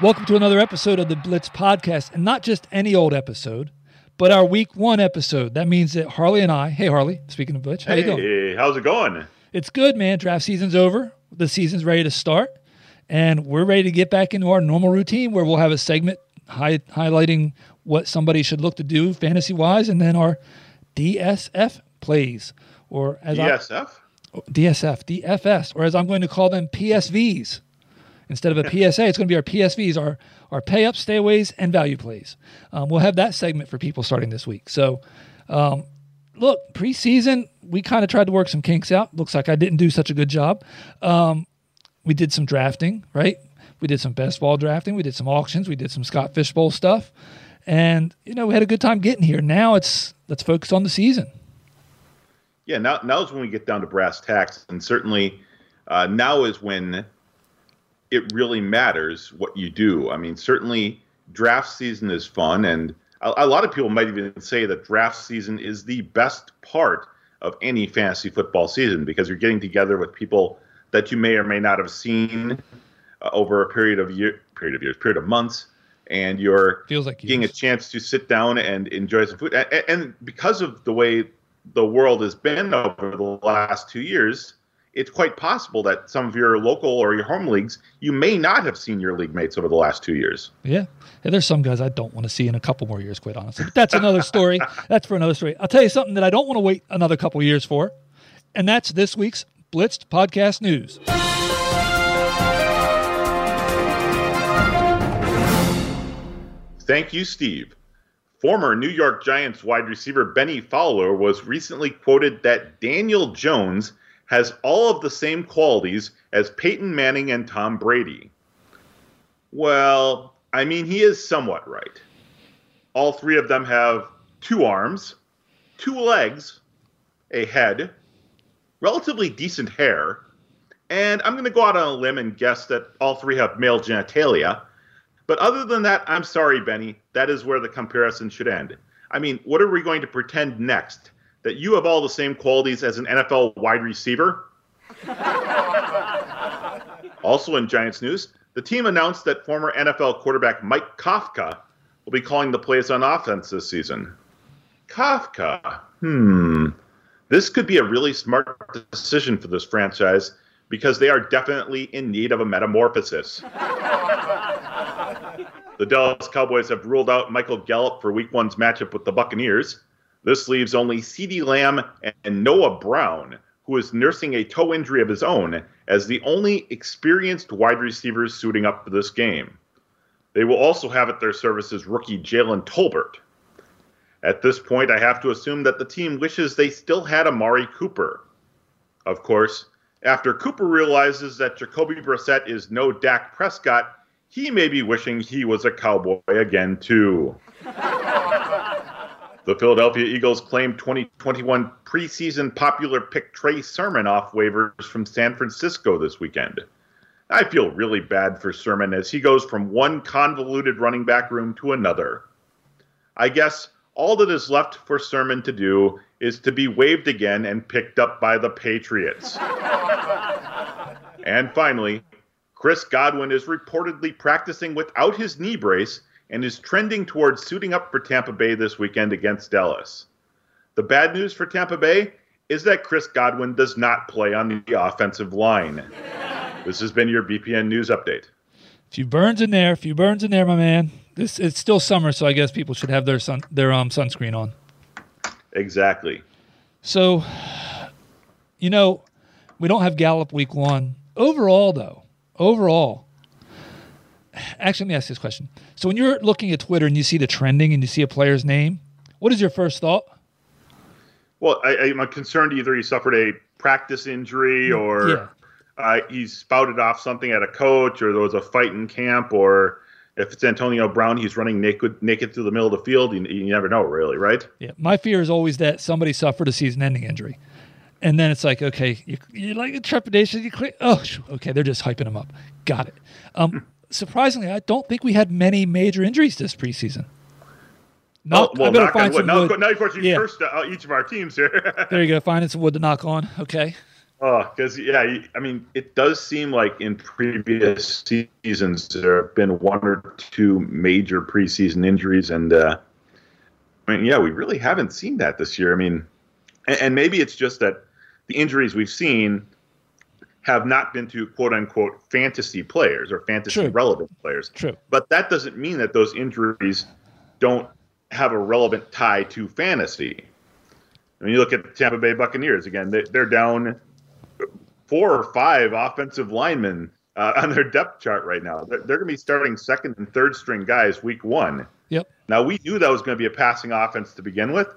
Welcome to another episode of the Blitz podcast, and not just any old episode, but our week one episode. That means that Harley and I, hey Harley, speaking of which, how you doing? Hey, how's it going? It's good, man. Draft season's over. The season's ready to start, and we're ready to get back into our normal routine where we'll have a segment hi- highlighting what somebody should look to do fantasy wise, and then our DSF plays, or as I, DSF? DSF, DFS, or as I'm going to call them, PSVs. Instead of a PSA, it's going to be our PSVs, our our pay ups, stayaways, and value plays. Um, we'll have that segment for people starting this week. So, um, look, preseason, we kind of tried to work some kinks out. Looks like I didn't do such a good job. Um, we did some drafting, right? We did some best ball drafting. We did some auctions. We did some Scott Fish Bowl stuff, and you know we had a good time getting here. Now it's let's focus on the season. Yeah, now now is when we get down to brass tacks, and certainly uh, now is when it really matters what you do. I mean, certainly draft season is fun, and a, a lot of people might even say that draft season is the best part of any fantasy football season because you're getting together with people that you may or may not have seen uh, over a period of year, period of years, period of months, and you're Feels like getting a chance to sit down and enjoy some food. And, and because of the way the world has been over the last two years, it's quite possible that some of your local or your home leagues, you may not have seen your league mates over the last two years. Yeah. Hey, there's some guys I don't want to see in a couple more years, quite honestly. But that's another story. that's for another story. I'll tell you something that I don't want to wait another couple years for, and that's this week's Blitzed Podcast News. Thank you, Steve. Former New York Giants wide receiver Bennie Fowler was recently quoted that Daniel Jones has all of the same qualities as Peyton Manning and Tom Brady. Well, I mean, he is somewhat right. All three of them have two arms, two legs, a head, relatively decent hair, and I'm going to go out on a limb and guess that all three have male genitalia. But other than that, I'm sorry, Bennie. That is where the comparison should end. I mean, what are we going to pretend next? That you have all the same qualities as an NFL wide receiver? also in Giants news, the team announced that former NFL quarterback Mike Kafka will be calling the plays on offense this season. Kafka. Hmm. This could be a really smart decision for this franchise because they are definitely in need of a metamorphosis. The Dallas Cowboys have ruled out Michael Gallup for week one's matchup with the Buccaneers. This leaves only CeeDee Lamb and Noah Brown, who is nursing a toe injury of his own, as the only experienced wide receivers suiting up for this game. They will also have at their services rookie Jalen Tolbert. At this point, I have to assume that the team wishes they still had Amari Cooper. Of course, after Cooper realizes that Jacoby Brissett is no Dak Prescott, he may be wishing he was a cowboy again, too. the Philadelphia Eagles claimed 2021 preseason popular pick Trey Sermon off waivers from San Francisco this weekend. I feel really bad for Sermon as he goes from one convoluted running back room to another. I guess all that is left for Sermon to do is to be waived again and picked up by the Patriots. and finally, Chris Godwin is reportedly practicing without his knee brace and is trending towards suiting up for Tampa Bay this weekend against Dallas. The bad news for Tampa Bay is that Chris Godwin does not play on the offensive line. This has been your BPN News Update. A few burns in there, a few burns in there, my man. This it's still summer, so I guess people should have their sun their um sunscreen on. Exactly. So, you know, we don't have Gallup week one. Overall, though, overall, actually, let me ask this question. So, when you're looking at Twitter and you see the trending and you see a player's name, what is your first thought? Well, I, I'm concerned either he suffered a practice injury or Yeah. uh, he spouted off something at a coach or there was a fight in camp or if it's Antonio Brown, he's running naked naked through the middle of the field. You, you never know, really, right? Yeah, my fear is always that somebody suffered a season-ending injury, and then it's like, okay, you, you like trepidation. You click, oh, okay, they're just hyping him up. Got it. Um, surprisingly, I don't think we had many major injuries this preseason. Not, oh, well, I better find some now, wood. Now, of course, you yeah. cursed uh, each of our teams here. there you go. Finding some wood to knock on. Okay. Oh, because yeah, I mean, it does seem like in previous seasons there have been one or two major preseason injuries, and uh, I mean, yeah, we really haven't seen that this year. I mean, and, and maybe it's just that the injuries we've seen have not been to quote unquote fantasy players or fantasy True. relevant players. True. But that doesn't mean that those injuries don't have a relevant tie to fantasy. I mean, you look at the Tampa Bay Buccaneers again; they, are down four or five offensive linemen uh, on their depth chart right now. They're, they're going to be starting second and third string guys week one. Yep. Now we knew that was going to be a passing offense to begin with,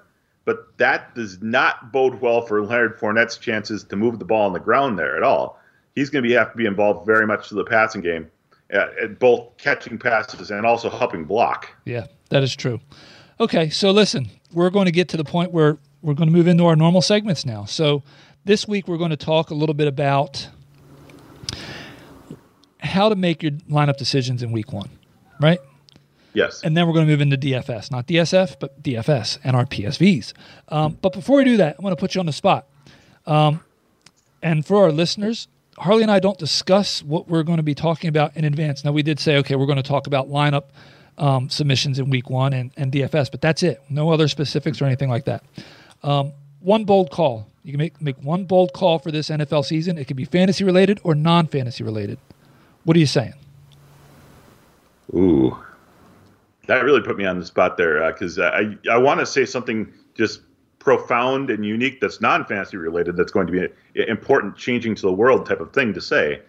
but that does not bode well for Leonard Fournette's chances to move the ball on the ground there at all. He's going to be, have to be involved very much to the passing game, uh, at both catching passes and also helping block. Yeah, that is true. Okay, so listen, we're going to get to the point where we're going to move into our normal segments now. So this week, we're going to talk a little bit about how to make your lineup decisions in week one, right? Yes. And then we're going to move into DFS, not DSF, but DFS and our PSVs. Um, but before we do that, I'm going to put you on the spot. Um, and for our listeners, Harley and I don't discuss what we're going to be talking about in advance. Now, we did say, okay, we're going to talk about lineup um, submissions in week one and, and DFS, but that's it. No other specifics or anything like that. Um, one bold call you can make make one bold call for this NFL season. It could be fantasy related or non fantasy related. What are you saying? Ooh, that really put me on the spot there because uh, I I want to say something just profound and unique that's non fantasy related. That's going to be an important, changing to the world type of thing to say,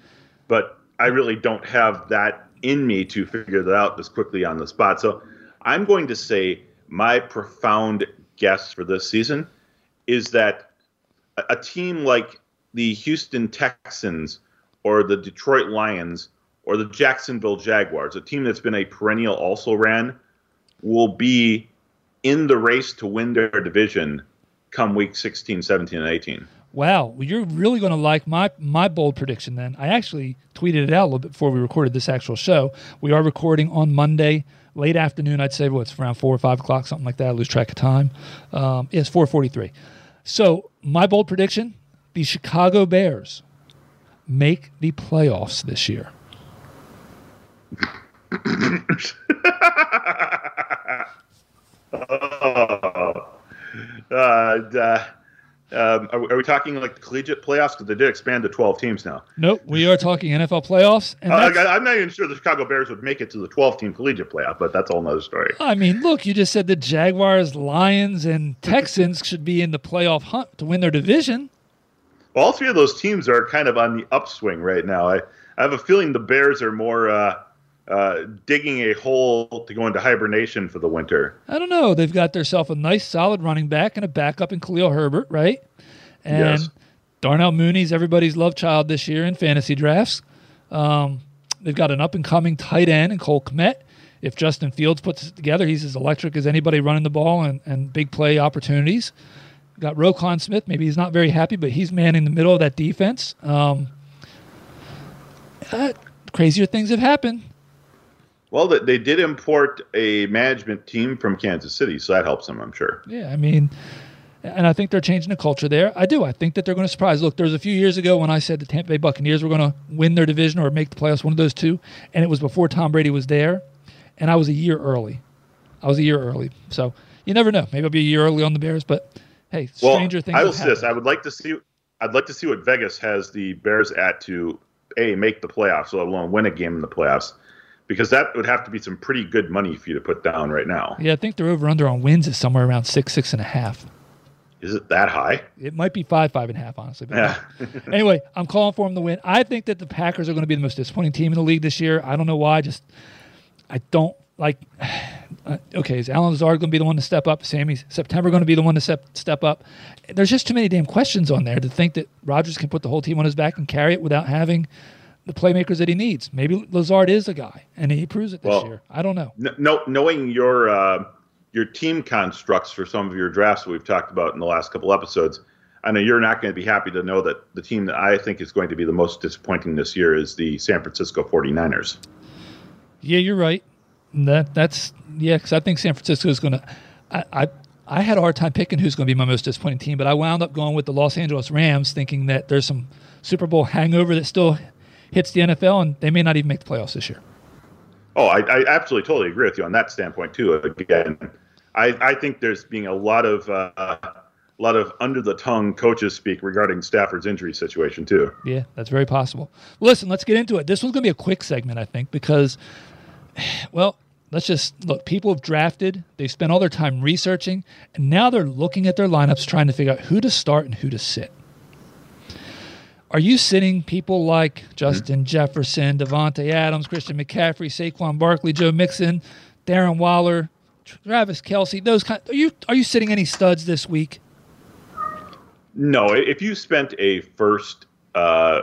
but I really don't have that in me to figure that out this quickly on the spot. So I'm going to say my profound guess for this season is that a team like the Houston Texans or the Detroit Lions or the Jacksonville Jaguars, a team that's been a perennial also ran, will be in the race to win their division come week 16, 17, and 18. Wow, well, you're really going to like my my bold prediction then. I actually tweeted it out a little bit before we recorded this actual show. We are recording on Monday, late afternoon. I'd say what's well, around four or five o'clock, something like that. I lose track of time. Um, it's four forty-three. So, my bold prediction the Chicago Bears make the playoffs this year. oh, uh, uh, um, are, are, we talking like the collegiate playoffs? Because they did expand to 12 teams now. Nope, we are talking NFL playoffs. And uh, I'm not even sure the Chicago Bears would make it to the 12 team collegiate playoff, but that's all another story. I mean, look, you just said the Jaguars, Lions, and Texans should be in the playoff hunt to win their division. Well, all three of those teams are kind of on the upswing right now. I, I have a feeling the Bears are more. Uh, uh, digging a hole to go into hibernation for the winter. I don't know. They've got themselves a nice, solid running back and a backup in Khalil Herbert, right? And yes. Darnell Mooney's everybody's love child this year in fantasy drafts. Um, they've got an up and coming tight end in Cole Kmet. If Justin Fields puts it together, he's as electric as anybody running the ball and, and big play opportunities. Got Roquan Smith. Maybe he's not very happy, but he's manning the middle of that defense. Um, uh, crazier things have happened. Well, they did import a management team from Kansas City, so that helps them, I'm sure. Yeah, I mean, and I think they're changing the culture there. I do. I think that they're going to surprise. Look, there was a few years ago when I said the Tampa Bay Buccaneers were going to win their division or make the playoffs, one of those two, and it was before Tom Brady was there, and I was a year early. I was a year early, so you never know. Maybe I'll be a year early on the Bears, but hey, stranger well, things. I will say this: I would like to see. I'd like to see what Vegas has the Bears at to a make the playoffs, let alone win a game in the playoffs because that would have to be some pretty good money for you to put down right now. Yeah, I think their over under on wins is somewhere around six, six and a half. Is it that high? It might be five, five and a half, honestly. But yeah. anyway, I'm calling for them to win. I think that the Packers are going to be the most disappointing team in the league this year. I don't know why. Just I don't like. Okay, is Allen Lazard going to be the one to step up? Sammy September going to be the one to step step up? There's just too many damn questions on there to think that Rodgers can put the whole team on his back and carry it without having the playmakers that he needs. Maybe Lazard is a guy, and he proves it this Well, year. I don't know. No, knowing your uh, your team constructs for some of your drafts that we've talked about in the last couple episodes, I know you're not going to be happy to know that the team that I think is going to be the most disappointing this year is the San Francisco 49ers. Yeah, you're right. That that's yeah, because I think San Francisco is going to. I, I I had a hard time picking who's going to be my most disappointing team, but I wound up going with the Los Angeles Rams, thinking that there's some Super Bowl hangover that still hits the NFL, and they may not even make the playoffs this year. Oh, I, I absolutely totally agree with you on that standpoint too. Again, I, I think there's being a lot of uh, a lot of under the tongue coaches speak regarding Stafford's injury situation too. Yeah, that's very possible. Listen, let's get into it. This one's going to be a quick segment, I think, because, well, let's just look. People have drafted, they've spent all their time researching, and now they're looking at their lineups trying to figure out who to start and who to sit. Are you sitting people like Justin Jefferson, Davante Adams, Christian McCaffrey, Saquon Barkley, Joe Mixon, Darren Waller, Travis Kelce? Those kind. Are you are you sitting any studs this week? No, if you spent a first, uh,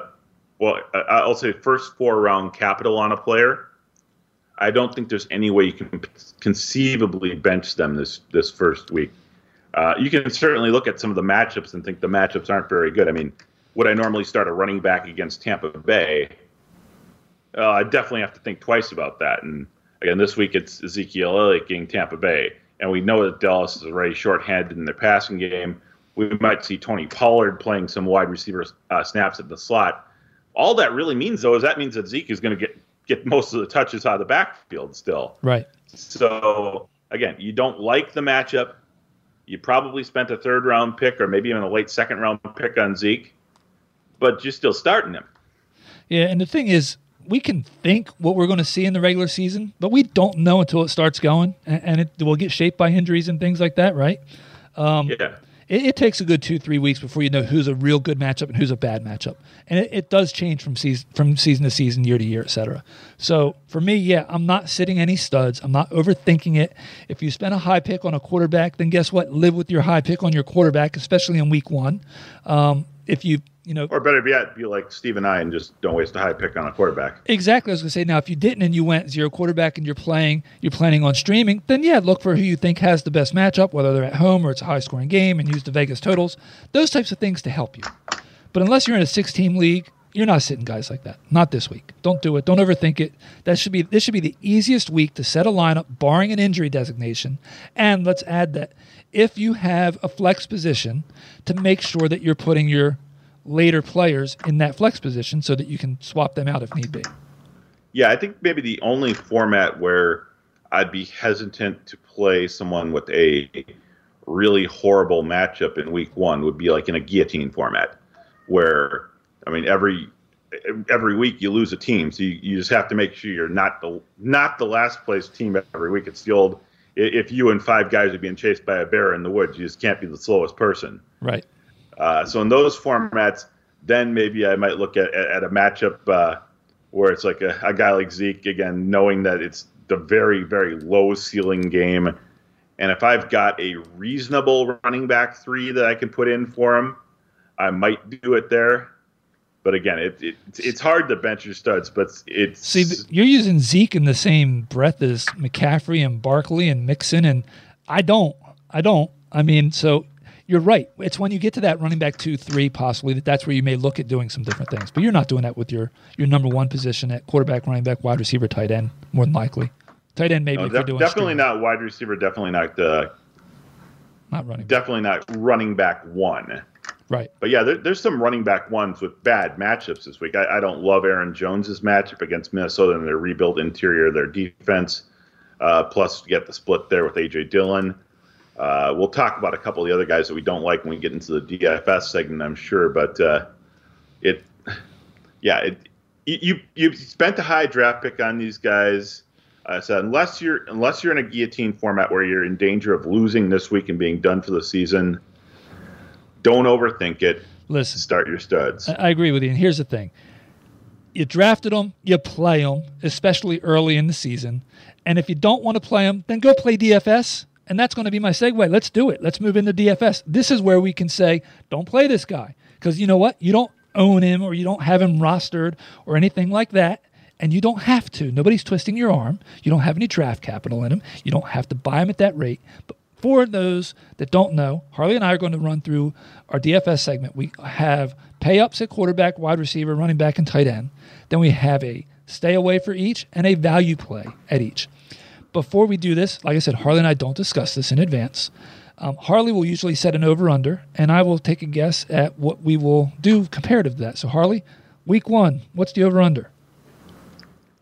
well, I'll say first four round capital on a player, I don't think there's any way you can conceivably bench them this this first week. Uh, you can certainly look at some of the matchups and think the matchups aren't very good. I mean, would I normally start a running back against Tampa Bay? Uh, I definitely have to think twice about that. And again, this week it's Ezekiel Elliott getting Tampa Bay, and we know that Dallas is already shorthanded in their passing game. We might see Tony Pollard playing some wide receiver uh, snaps at the slot. All that really means, though, is that means that Zeke is going to get get most of the touches out of the backfield still. Right. So again, you don't like the matchup. You probably spent a third round pick or maybe even a late second round pick on Zeke, but you're still starting him. Yeah, and the thing is, we can think what we're going to see in the regular season, but we don't know until it starts going, and, and it will get shaped by injuries and things like that, right? Um, Yeah. It, it takes a good two, three weeks before you know who's a real good matchup and who's a bad matchup, and it, it does change from season from season to season, year to year, et cetera. So for me, yeah, I'm not sitting any studs. I'm not overthinking it. If you spend a high pick on a quarterback, then guess what? Live with your high pick on your quarterback, especially in week one. Um, if you you know Or better yet, be like Steve and I and just don't waste a high pick on a quarterback. Exactly. I was going to say now, if you didn't and you went zero quarterback and you're playing, you're planning on streaming, then yeah, look for who you think has the best matchup, whether they're at home or it's a high scoring game, and use the Vegas totals. Those types of things to help you. But unless you're in a six team league, you're not sitting guys like that. Not this week. Don't do it. Don't overthink it. That should be this should be the easiest week to set a lineup, barring an injury designation. And let's add that if you have a flex position, to make sure that you're putting your later players in that flex position so that you can swap them out if need be. Yeah, I think maybe the only format where I'd be hesitant to play someone with a really horrible matchup in week one would be like in a guillotine format, where I mean every every week you lose a team, so you, you just have to make sure you're not the not the last place team every week. It's the old if you and five guys are being chased by a bear in the woods, you just can't be the slowest person. Right. Uh, so in those formats, then maybe I might look at, at a matchup uh, where it's like a, a guy like Zeke again, knowing that it's the very very low ceiling game, and if I've got a reasonable running back three that I can put in for him, I might do it there. But again, it, it it's hard to bench your studs, but it's See, you're using Zeke in the same breath as McCaffrey and Barkley and Mixon, and I don't. I don't. I mean, so you're right. It's when you get to that running back two, three, possibly that that's where you may look at doing some different things. But you're not doing that with your your number one position at quarterback, running back, wide receiver, tight end, more than likely. Tight end, maybe no, def- doing definitely streaming. not wide receiver, definitely not the not running. Back. definitely not running back one. Right. But yeah, there, there's some running back ones with bad matchups this week. I, I don't love Aaron Jones's matchup against Minnesota and their rebuild interior, their defense. Uh, plus, you get the split there with AJ Dillon. Uh, we'll talk about a couple of the other guys that we don't like when we get into the DFS segment, I'm sure. But uh, it, yeah, it, you you spent a high draft pick on these guys. Uh, so unless you're unless you're in a guillotine format where you're in danger of losing this week and being done for the season, don't overthink it. Listen, Start your studs. I I agree with you. And here's the thing you drafted them, you play them, especially early in the season. And if you don't want to play them, then go play DFS. And that's going to be my segue. Let's do it. Let's move into DFS. This is where we can say, don't play this guy. Because you know what? You don't own him or you don't have him rostered or anything like that, and you don't have to. Nobody's twisting your arm. You don't have any draft capital in him. You don't have to buy him at that rate. But for those that don't know, Harley and I are going to run through our DFS segment. We have pay ups at quarterback, wide receiver, running back, and tight end. Then we have a stay away for each and a value play at each. Before we do this, like I said, Harley and I don't discuss this in advance. Um, Harley will usually set an over under, and I will take a guess at what we will do comparative to that. So, Harley, week one, what's the over under?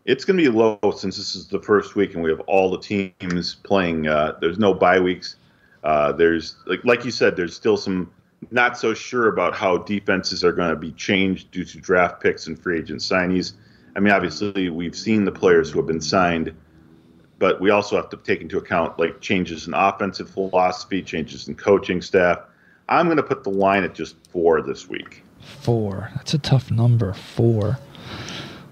It's going to be low since this is the first week and we have all the teams playing. Uh, there's no bye weeks. Uh, there's like like you said, there's still some not so sure about how defenses are going to be changed due to draft picks and free agent signees. I mean, obviously, we've seen the players who have been signed, but we also have to take into account like changes in offensive philosophy, changes in coaching staff. I'm going to put the line at just four this week. Four. That's a tough number. Four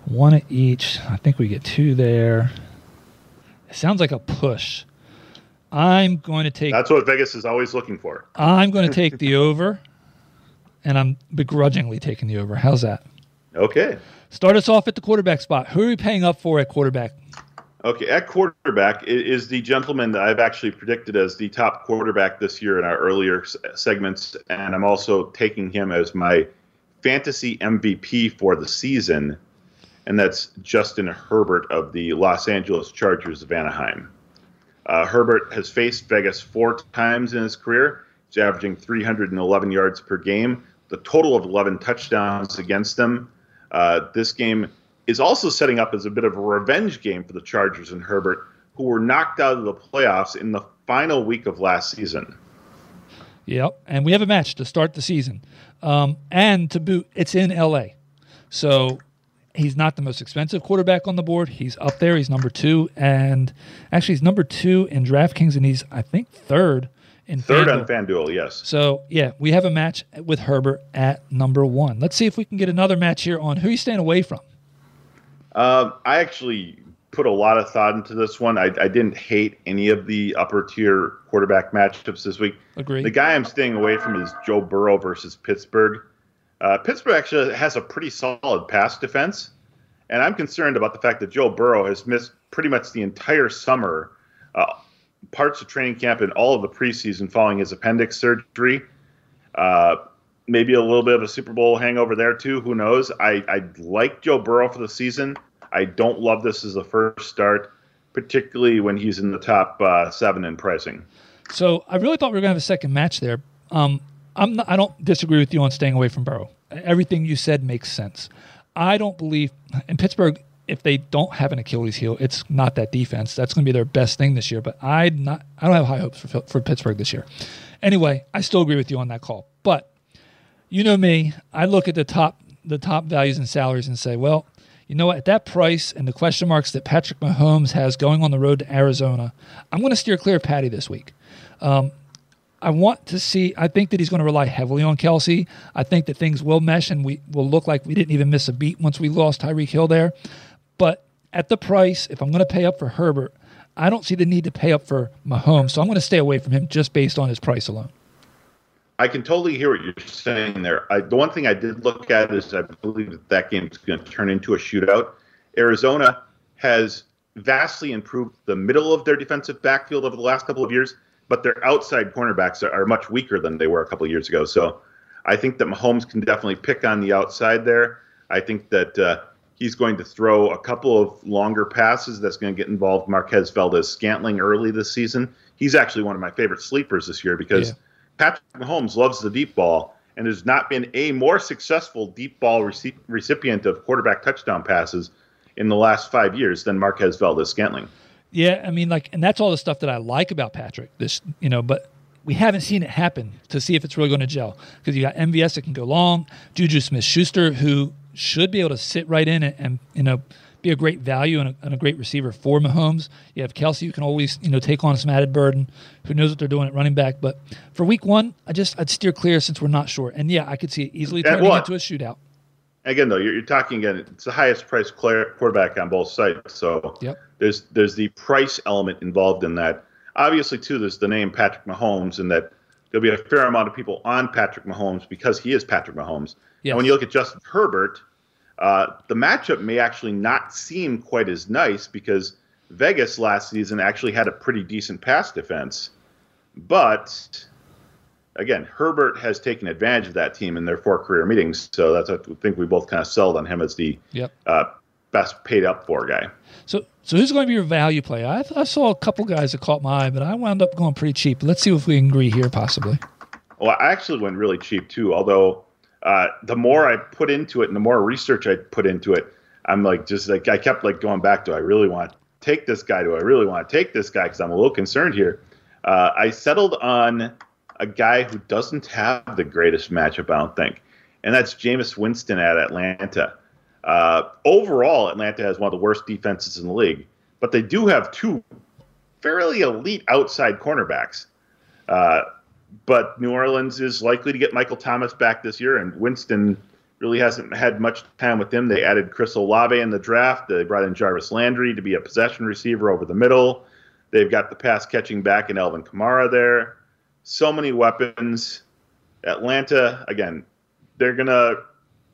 one at each. I think we get two there. It sounds like a push. I'm going to take. That's what Vegas is always looking for. I'm going to take the over, and I'm begrudgingly taking the over. How's that? Okay. Start us off at the quarterback spot. Who are we paying up for at quarterback? Okay, at quarterback is the gentleman that I've actually predicted as the top quarterback this year in our earlier segments, and I'm also taking him as my fantasy MVP for the season and that's Justin Herbert of the Los Angeles Chargers of Anaheim. Uh, Herbert has faced Vegas four times in his career. He's averaging 311 yards per game, the total of 11 touchdowns against them. Uh, this game is also setting up as a bit of a revenge game for the Chargers and Herbert, who were knocked out of the playoffs in the final week of last season. Yep, and we have a match to start the season, um, and to boot, it's in LA. So He's not the most expensive quarterback on the board. He's up there. He's number two, and actually, he's number two in DraftKings, and he's I think third in third FanDuel. on FanDuel. Yes. So yeah, we have a match with Herbert at number one. Let's see if we can get another match here on who you staying away from. Uh, I actually put a lot of thought into this one. I, I, didn't hate any of the upper tier quarterback matchups this week. Agree. The guy I'm staying away from is Joe Burrow versus Pittsburgh. Uh, Pittsburgh actually has a pretty solid pass defense, and I'm concerned about the fact that Joe Burrow has missed pretty much the entire summer, uh, parts of training camp, and all of the preseason following his appendix surgery. Uh, maybe a little bit of a Super Bowl hangover there too. Who knows? I, I like Joe Burrow for the season. I don't love this as a first start, particularly when he's in the top uh, seven in pricing. So I really thought we were going to have a second match there. Um, I'm not, I don't disagree with you on staying away from Burrow. Everything you said makes sense. I don't believe in Pittsburgh. If they don't have an Achilles heel, it's not that defense. That's going to be their best thing this year. But I not I don't have high hopes for for Pittsburgh this year. Anyway, I still agree with you on that call. But you know me, I look at the top the top values and salaries and say, well, you know what? At that price and the question marks that Patrick Mahomes has going on the road to Arizona, I'm going to steer clear of Patty this week. Um, I want to see. I think that he's going to rely heavily on Kelce. I think that things will mesh and we will look like we didn't even miss a beat once we lost Tyreek Hill there. But at the price, if I'm going to pay up for Herbert, I don't see the need to pay up for Mahomes. So I'm going to stay away from him just based on his price alone. I can totally hear what you're saying there. I, the one thing I did look at is I believe that that game is going to turn into a shootout. Arizona has vastly improved the middle of their defensive backfield over the last couple of years but their outside cornerbacks are, are much weaker than they were a couple of years ago. So I think that Mahomes can definitely pick on the outside there. I think that uh, he's going to throw a couple of longer passes that's going to get involved Marquez Valdes Scantling early this season. He's actually one of my favorite sleepers this year because yeah. Patrick Mahomes loves the deep ball and has not been a more successful deep ball rec- recipient of quarterback touchdown passes in the last five years than Marquez Valdes Scantling. Yeah, I mean, like, and that's all the stuff that I like about Patrick. This, you know, but we haven't seen it happen to see if it's really going to gel because you got MVS that can go long, Juju Smith Schuster, who should be able to sit right in it and, you know, be a great value and a, and a, great receiver for Mahomes. You have Kelce, who can always, you know, take on some added burden, who knows what they're doing at running back. But for week one, I just, I'd steer clear since we're not sure. And yeah, I could see it easily turning into a shootout again though you're, you're, talking again it's the highest priced quarterback on both sides so yep. there's there's the price element involved in that obviously too there's the name patrick mahomes and that there'll be a fair amount of people on Patrick Mahomes because he is Patrick Mahomes. Yes. And when you look at Justin Herbert, uh, the matchup may actually not seem quite as nice because Vegas last season actually had a pretty decent pass defense. But again, Herbert has taken advantage of that team in their four career meetings. So that's I think we both kind of sold on him as the Yep. uh, best paid up for guy. So, so who's going to be your value play? I, I saw a couple guys that caught my eye, but I wound up going pretty cheap. Let's see if we can agree here, possibly. Well, I actually went really cheap too. Although uh, the more I put into it and the more research I put into it, I'm like just like I kept like going back to I really want to take this guy. Do I really want to take this guy? Because I'm a little concerned here. Uh, I settled on a guy who doesn't have the greatest matchup, I don't think, and that's Jameis Winston at Atlanta. Uh, overall, Atlanta has one of the worst defenses in the league, but they do have two fairly elite outside cornerbacks. Uh, but New Orleans is likely to get Michael Thomas back this year, and Winston really hasn't had much time with him. They added Chris Olave in the draft. They brought in Jarvis Landry to be a possession receiver over the middle. They've got the pass catching back in Alvin Kamara there. So many weapons. Atlanta, again, they're going to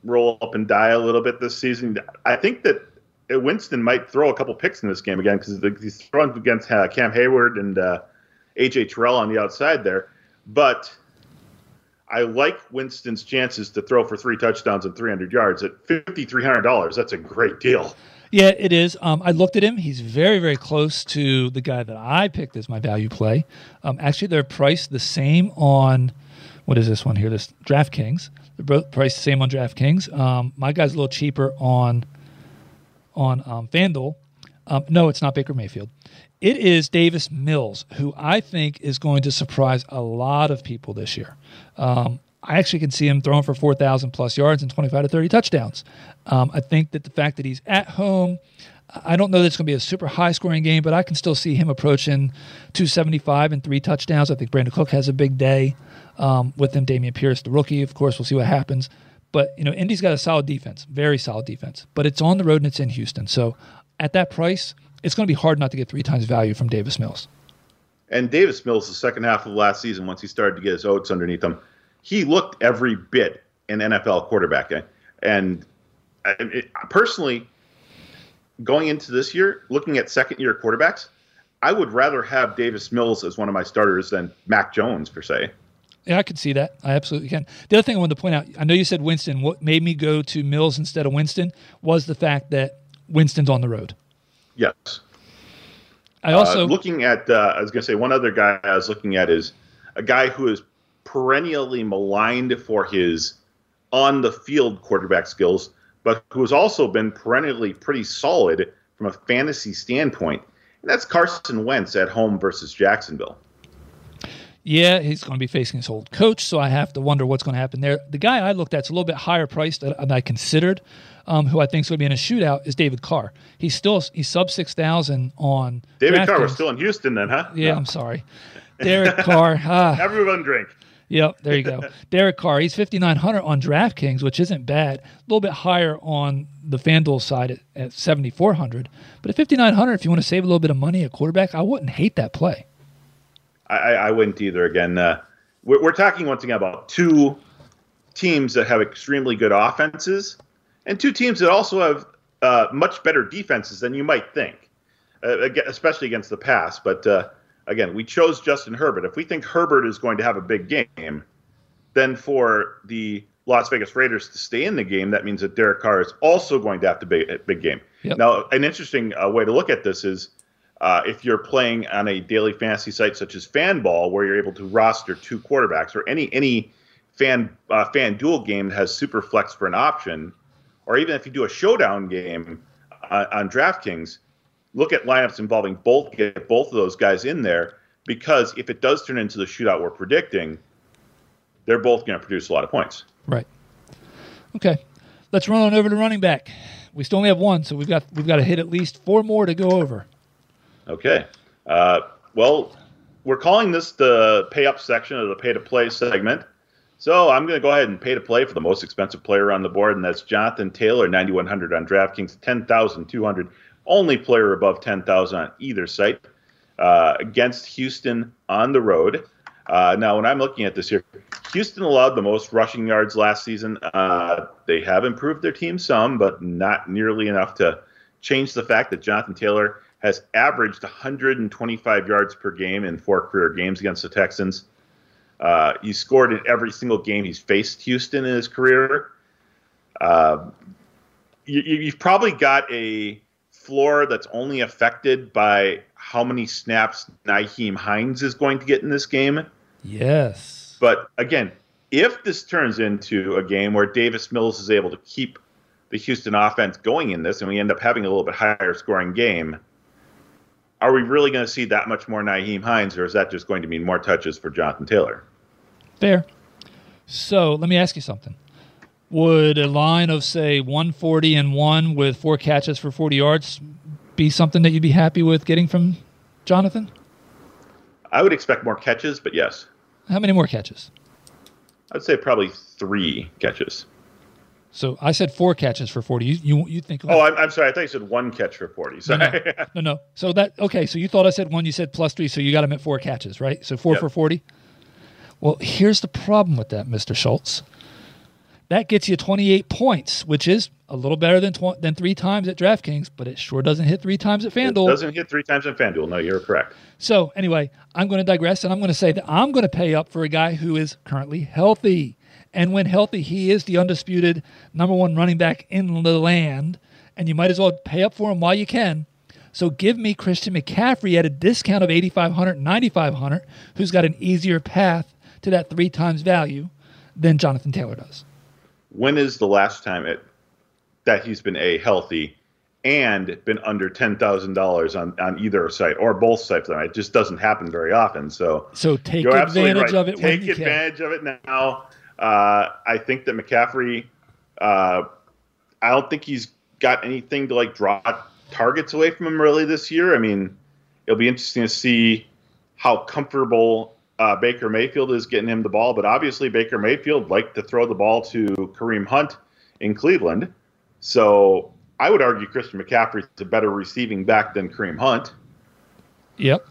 roll up and die a little bit this season. I think that Winston might throw a couple picks in this game again because he's throwing against uh, Cam Hayward and uh, AJ Terrell on the outside there. But I like Winston's chances to throw for three touchdowns and 300 yards at $5,300. That's a great deal. Yeah, it is. Um, I looked at him. He's very, very close to the guy that I picked as my value play. Um, actually, they're priced the same on what is this one here? This DraftKings. They're both priced the same on DraftKings. Um, my guy's a little cheaper on on um, FanDuel. Um, no, it's not Baker Mayfield. It is Davis Mills, who I think is going to surprise a lot of people this year. Um, I actually can see him throwing for 4,000 plus yards and 25 to 30 touchdowns. Um, I think that the fact that he's at home, I don't know that it's going to be a super high scoring game, but I can still see him approaching 275 and three touchdowns. I think Brandon Cook has a big day um, with him. Dameon Pierce, the rookie, of course, we'll see what happens. But, you know, Indy's got a solid defense, very solid defense, but it's on the road and it's in Houston. So at that price, it's going to be hard not to get three times value from Davis Mills. And Davis Mills, the second half of last season, once he started to get his oats underneath him, he looked every bit an NFL quarterback. Eh? And it, personally, going into this year, looking at second year quarterbacks, I would rather have Davis Mills as one of my starters than Mac Jones, per se. Yeah, I could see that. I absolutely can. The other thing I wanted to point out, I know you said Winston. What made me go to Mills instead of Winston was the fact that Winston's on the road. Yes. I also uh, looking at. Uh, I was going to say one other guy I was looking at is a guy who is perennially maligned for his on the field quarterback skills, but who has also been perennially pretty solid from a fantasy standpoint, and that's Carson Wentz at home versus Jacksonville. Yeah, he's going to be facing his old coach, so I have to wonder what's going to happen there. The guy I looked at is a little bit higher priced than I considered, um, who I think is going to be in a shootout, is David Carr. He's still he's sub six thousand on. David Carr, we're still in Houston then, huh? Yeah, no. I'm sorry. Derek Carr. Ah. Everyone drink. Yep, there you go. Derek Carr. He's 5,900 on DraftKings, which isn't bad. A little bit higher on the FanDuel side at, at 7,400. But at 5,900, if you want to save a little bit of money at quarterback, I wouldn't hate that play. I, I wouldn't either. Again, uh, we're, we're, talking once again about two teams that have extremely good offenses and two teams that also have uh, much better defenses than you might think, uh, especially against the pass. But uh, again, we chose Justin Herbert. If we think Herbert is going to have a big game, then for the Las Vegas Raiders to stay in the game, that means that Derek Carr is also going to have to be a big game. Yep. Now, an interesting uh, way to look at this is uh, if you're playing on a daily fantasy site such as Fanball, where you're able to roster two quarterbacks, or any any fan uh, fan duel game that has super flex for an option, or even if you do a showdown game on, on DraftKings, look at lineups involving both, get both of those guys in there, because if it does turn into the shootout we're predicting, they're both going to produce a lot of points. Right. Okay, let's run on over to running back. We still only have one, so we've got we've got to hit at least four more to go over. Okay. Uh, well, we're calling this the pay up section of the pay to play segment. So I'm going to go ahead and pay to play for the most expensive player on the board, and that's Jonathan Taylor, 9100 on DraftKings, 10,200. Only player above 10,000 on either site uh, against Houston on the road. Uh, now, when I'm looking at this here, Houston allowed the most rushing yards last season. Uh, they have improved their team some, but not nearly enough to change the fact that Jonathan Taylor has averaged 125 yards per game in four career games against the Texans. Uh, he's scored in every single game he's faced Houston in his career. Uh, you, have probably got a floor that's only affected by how many snaps Nyheim Hines is going to get in this game. Yes. But again, if this turns into a game where Davis Mills is able to keep the Houston offense going in this and we end up having a little bit higher scoring game, are we really going to see that much more Nyheim Hines, or is that just going to mean more touches for Jonathan Taylor? Fair. So let me ask you something. Would a line of, say, 140 and one with four catches for 40 yards be something that you'd be happy with getting from Jonathan? I would expect more catches, but yes. How many more catches? I'd say probably three catches. So I said four catches for 40. You you, you think? Oh, I'm, I'm, sorry. I thought you said one catch for 40. Sorry. No no. no, no. So that okay. So you thought I said one. You said plus three. So you got him at four catches, right? So four yep. for 40. Well, here's the problem with that, Mr. Schultz. That gets you 28 points, which is a little better than tw- than three times at DraftKings, but it sure doesn't hit three times at FanDuel. It doesn't hit three times at FanDuel. No, you're correct. So anyway, I'm going to digress, and I'm going to say that I'm going to pay up for a guy who is currently healthy, and when healthy, he is the undisputed number one running back in the land, and you might as well pay up for him while you can. So give me Christian McCaffrey at a discount of 8,500, 9,500, who's got an easier path to that three times value than Jonathan Taylor does. When is the last time it that he's been a healthy and been under ten thousand dollars on on either site or both sites. It just doesn't happen very often. So so take advantage right. of it. Take advantage can. of it now. Uh, I think that McCaffrey. Uh, I don't think he's got anything to like draw targets away from him really this year. I mean, it'll be interesting to see how comfortable uh, Baker Mayfield is getting him the ball. But obviously, Baker Mayfield liked to throw the ball to Kareem Hunt in Cleveland. So I would argue Christian McCaffrey is a better receiving back than Kareem Hunt. Yep.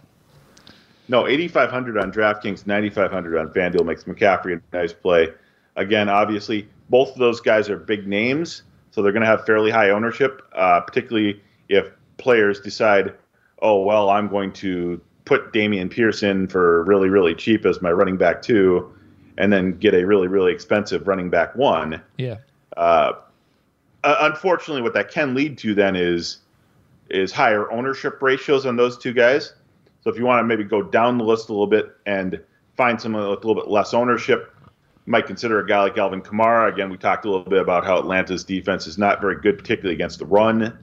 No, 8,500 on DraftKings, 9,500 on FanDuel makes McCaffrey a nice play. Again, obviously, both of those guys are big names, so they're going to have fairly high ownership, uh, particularly if players decide, oh, well, I'm going to put Dameon Pierce in for really, really cheap as my running back two, and then get a really, really expensive running back one. Yeah. Uh, uh, unfortunately, what that can lead to then is is higher ownership ratios on those two guys. So if you want to maybe go down the list a little bit and find someone with a little bit less ownership, you might consider a guy like Alvin Kamara. Again, we talked a little bit about how Atlanta's defense is not very good, particularly against the run.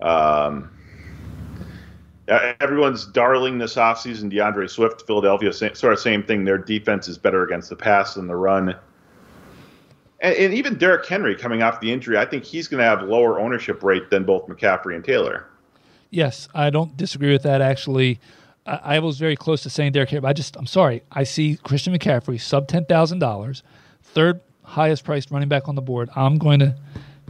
Um, everyone's darling this offseason D'Andre Swift, Philadelphia, sort of same thing. Their defense is better against the pass than the run and, and even Derrick Henry coming off the injury, I think he's going to have lower ownership rate than both McCaffrey and Taylor. Yes, I don't disagree with that. Actually, I, I was very close to saying Derrick Henry. But I just, I'm sorry. I see Christian McCaffrey sub ten thousand dollars, third highest priced running back on the board. I'm going to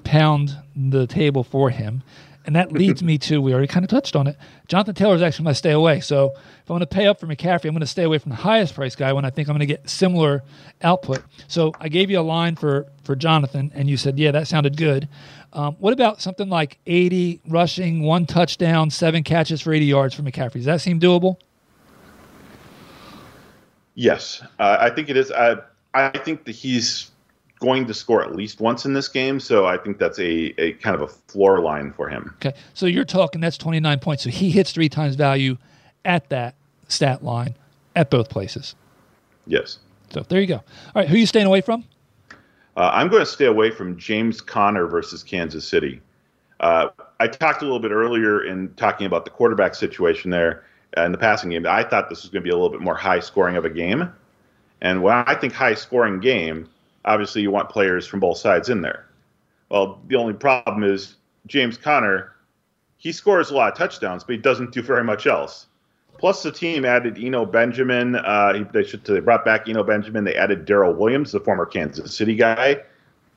pound the table for him. And that leads me to, we already kind of touched on it. Jonathan Taylor is actually my stay away. So if I'm going to pay up for McCaffrey, I'm going to stay away from the highest price guy when I think I'm going to get similar output. So I gave you a line for, for Jonathan, and you said, yeah, that sounded good. Um, what about something like 80 rushing, one touchdown, seven catches for 80 yards for McCaffrey? Does that seem doable? Yes, uh, I think it is. I, I think that he's going to score at least once in this game. So I think that's a, a kind of a floor line for him. Okay. So you're talking that's 29 points. So he hits three times value at that stat line at both places. Yes. So there you go. All right. Who are you staying away from? Uh, I'm going to stay away from James Conner versus Kansas City. Uh, I talked a little bit earlier in talking about the quarterback situation there in the passing game. I thought this was going to be a little bit more high scoring of a game. And when I think high scoring game, obviously you want players from both sides in there. Well, the only problem is James Conner, he scores a lot of touchdowns, but he doesn't do very much else. Plus, the team added Eno Benjamin. Uh, they should they brought back Eno Benjamin. They added Darrel Williams, the former Kansas City guy,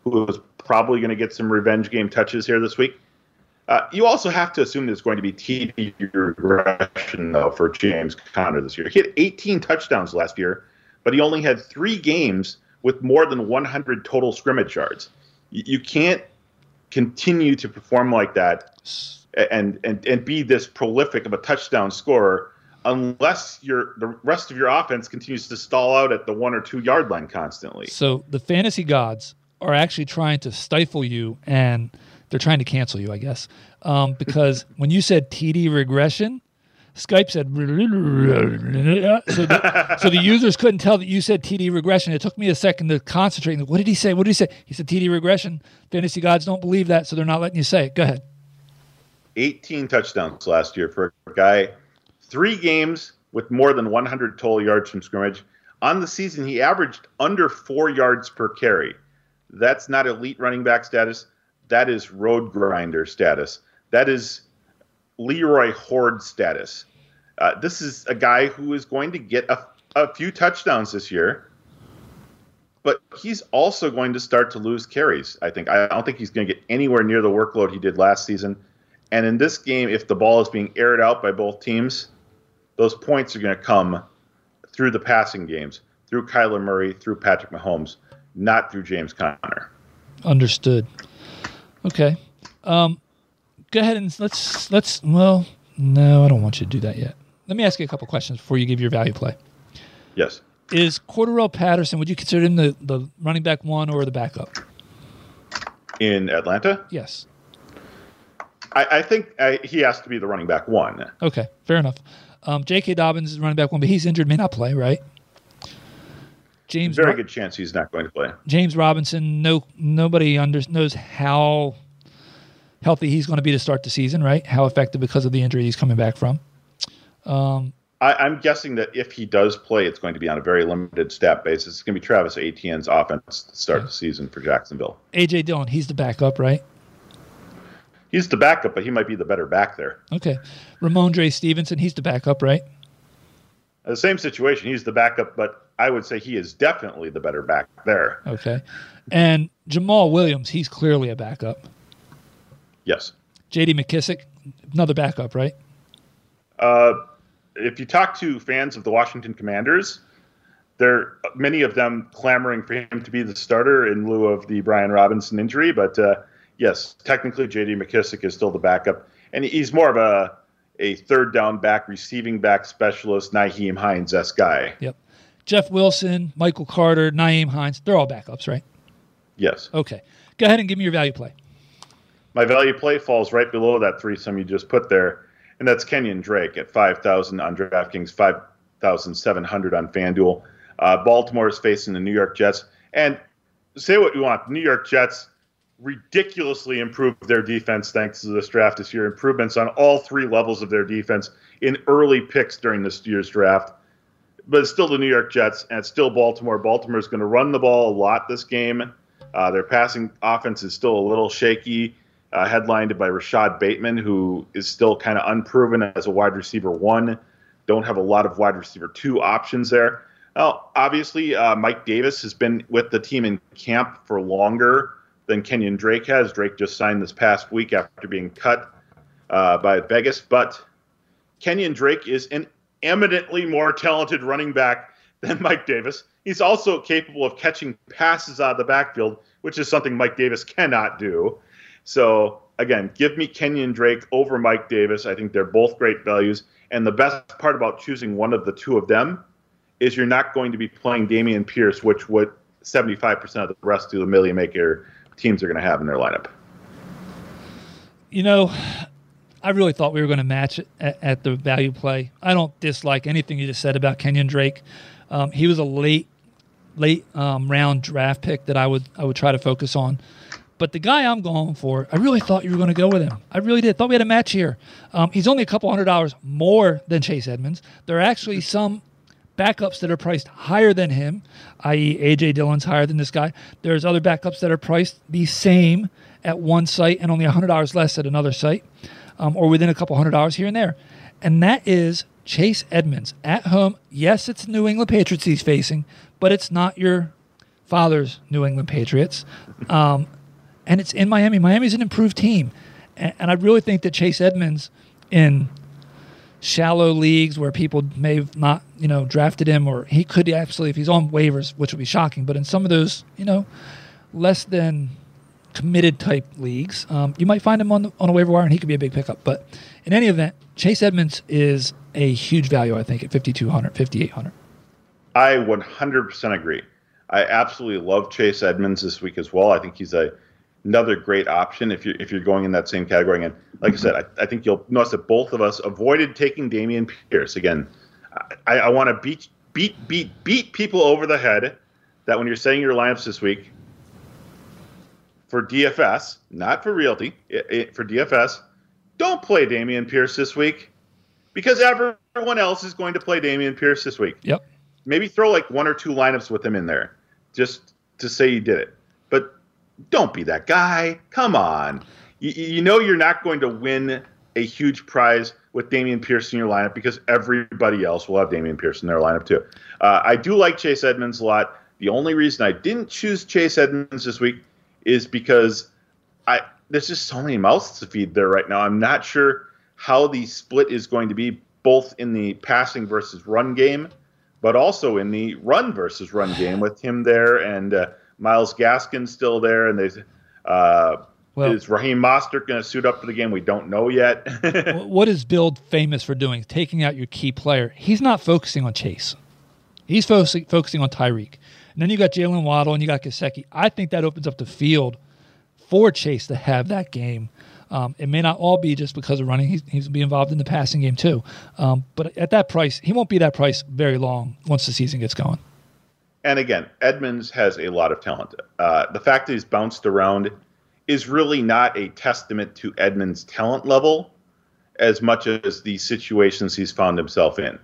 who was probably going to get some revenge game touches here this week. Uh, you also have to assume there's going to be TD regression though for James Conner this year. He had 18 touchdowns last year, but he only had three games with more than 100 total scrimmage yards. You, you can't continue to perform like that and, and and be this prolific of a touchdown scorer unless your the rest of your offense continues to stall out at the one or two yard line constantly. So the fantasy gods are actually trying to stifle you and they're trying to cancel you, I guess, um, because when you said TD regression, Skype said so the, so the users couldn't tell that you said TD regression. It took me a second to concentrate. What did he say? What did he say? He said TD regression. Fantasy gods don't believe that, so they're not letting you say it. Go ahead. 18 touchdowns last year for a guy, three games with more than 100 total yards from scrimmage. On the season, he averaged under four yards per carry. That's not elite running back status. That is road grinder status. That is Leroy Hoard status. Uh, this is a guy who is going to get a, a few touchdowns this year, but he's also going to start to lose carries. I think. I don't think he's going to get anywhere near the workload he did last season. And in this game, if the ball is being aired out by both teams, those points are going to come through the passing games, through Kyler Murray, through Patrick Mahomes, not through James Conner. Understood. Okay. Um, go ahead and let's let's. Well, no, I don't want you to do that yet. Let me ask you a couple questions before you give your value play. Yes. Is Cordarrelle Patterson? Would you consider him the the running back one or the backup? In Atlanta? Yes. I, I think I, he has to be the running back one. Okay, fair enough. Um, J.K. Dobbins is running back one, but he's injured, may not play, right? James, very good chance he's not going to play. James Robinson, no, nobody under, knows how healthy he's going to be to start the season, right? How effective because of the injury he's coming back from. Um, I, am guessing that if he does play, it's going to be on a very limited stat basis. It's going to be Travis Etienne's offense to start yeah. the season for Jacksonville. AJ Dillon, he's the backup, right? He's the backup, but he might be the better back there. Okay. Rhamondre Stevenson, he's the backup, right? The same situation. He's the backup, but I would say he is definitely the better back there. Okay. And Jamaal Williams, he's clearly a backup. Yes. J.D. McKissick, another backup, right? Uh, if you talk to fans of the Washington Commanders, there many of them clamoring for him to be the starter in lieu of the Brian Robinson injury. But uh, yes, technically J.D. McKissick is still the backup, and he's more of a a third down back, receiving back specialist, Nyheim Hines s guy. Yep. Jeff Wilson, Michael Carter, Nyheim Hines, they're all backups, right? Yes. Okay. Go ahead and give me your value play. My value play falls right below that threesome you just put there, and that's Kenyon Drake at 5,000 on DraftKings, 5,700 on FanDuel. Uh, Baltimore is facing the New York Jets. And say what you want, the New York Jets ridiculously improved their defense thanks to this draft this year. Improvements on all three levels of their defense in early picks during this year's draft but it's still the New York Jets, and it's still Baltimore. Baltimore is going to run the ball a lot this game. Uh, their passing offense is still a little shaky, uh, headlined by Rashod Bateman, who is still kind of unproven as a wide receiver one. Don't have a lot of wide receiver two options there. Well, obviously, uh, Mike Davis has been with the team in camp for longer than Kenyon Drake has. Drake just signed this past week after being cut uh, by Vegas, but Kenyon Drake is an eminently more talented running back than Mike Davis. He's also capable of catching passes out of the backfield, which is something Mike Davis cannot do. So, again, give me Kenyon Drake over Mike Davis. I think they're both great values. And the best part about choosing one of the two of them is you're not going to be playing Dameon Pierce, which would 75% of the rest of the million maker teams are going to have in their lineup. You know, I really thought we were going to match at, at, the value play. I don't dislike anything you just said about Kenyon Drake. Um, he was a late, late um, round draft pick that I would I would try to focus on. But the guy I'm going for, I really thought you were going to go with him. I really did. Thought we had a match here. Um, he's only a couple hundred dollars more than Chase Edmonds. There are actually some backups that are priced higher than him, i.e., AJ Dillon's higher than this guy. There's other backups that are priced the same at one site and only $100 less at another site um, or within a couple hundred dollars here and there. And that is Chase Edmonds at home. Yes, it's New England Patriots he's facing, but it's not your father's New England Patriots. Um, and it's in Miami. Miami's an improved team. And, and I really think that Chase Edmonds in shallow leagues where people may have not, you know, drafted him, or he could absolutely, if he's on waivers, which would be shocking. But in some of those, you know, less than committed type leagues, um, you might find him on the, on a waiver wire, and he could be a big pickup. But in any event, Chase Edmonds is a huge value, I think, at 5,200, 5,800. I 100% agree. I absolutely love Chase Edmonds this week as well. I think he's a another great option if you're if you're going in that same category. And like I said, I, I think you'll notice that both of us avoided taking Dameon Pierce again. I, I want to beat beat beat beat people over the head that when you're setting your lineups this week for DFS, not for realty, it, it, for DFS, don't play Dameon Pierce this week because everyone else is going to play Dameon Pierce this week. Yep. Maybe throw like one or two lineups with him in there just to say you did it. Don't be that guy. Come on. You, you know you're not going to win a huge prize with Dameon Pierce in your lineup because everybody else will have Dameon Pierce in their lineup too. Uh, I do like Chase Edmonds a lot. The only reason I didn't choose Chase Edmonds this week is because I there's just so many mouths to feed there right now. I'm not sure how the split is going to be both in the passing versus run game, but also in the run versus run game with him there and uh, Myles Gaskin still there, and there's uh, well, is Raheem Mostert going to suit up for the game? We don't know yet. what is Bill famous for doing? Taking out your key player. He's not focusing on Chase. He's focusing focusing on Tyreek. And then you got Jaylen Waddle and you got Gesicki. I think that opens up the field for Chase to have that game. Um, it may not all be just because of running. He's, he's be involved in the passing game too. Um, but at that price, he won't be that price very long once the season gets going. And again, Edmonds has a lot of talent. Uh, the fact that he's bounced around is really not a testament to Edmonds' talent level as much as the situations he's found himself in.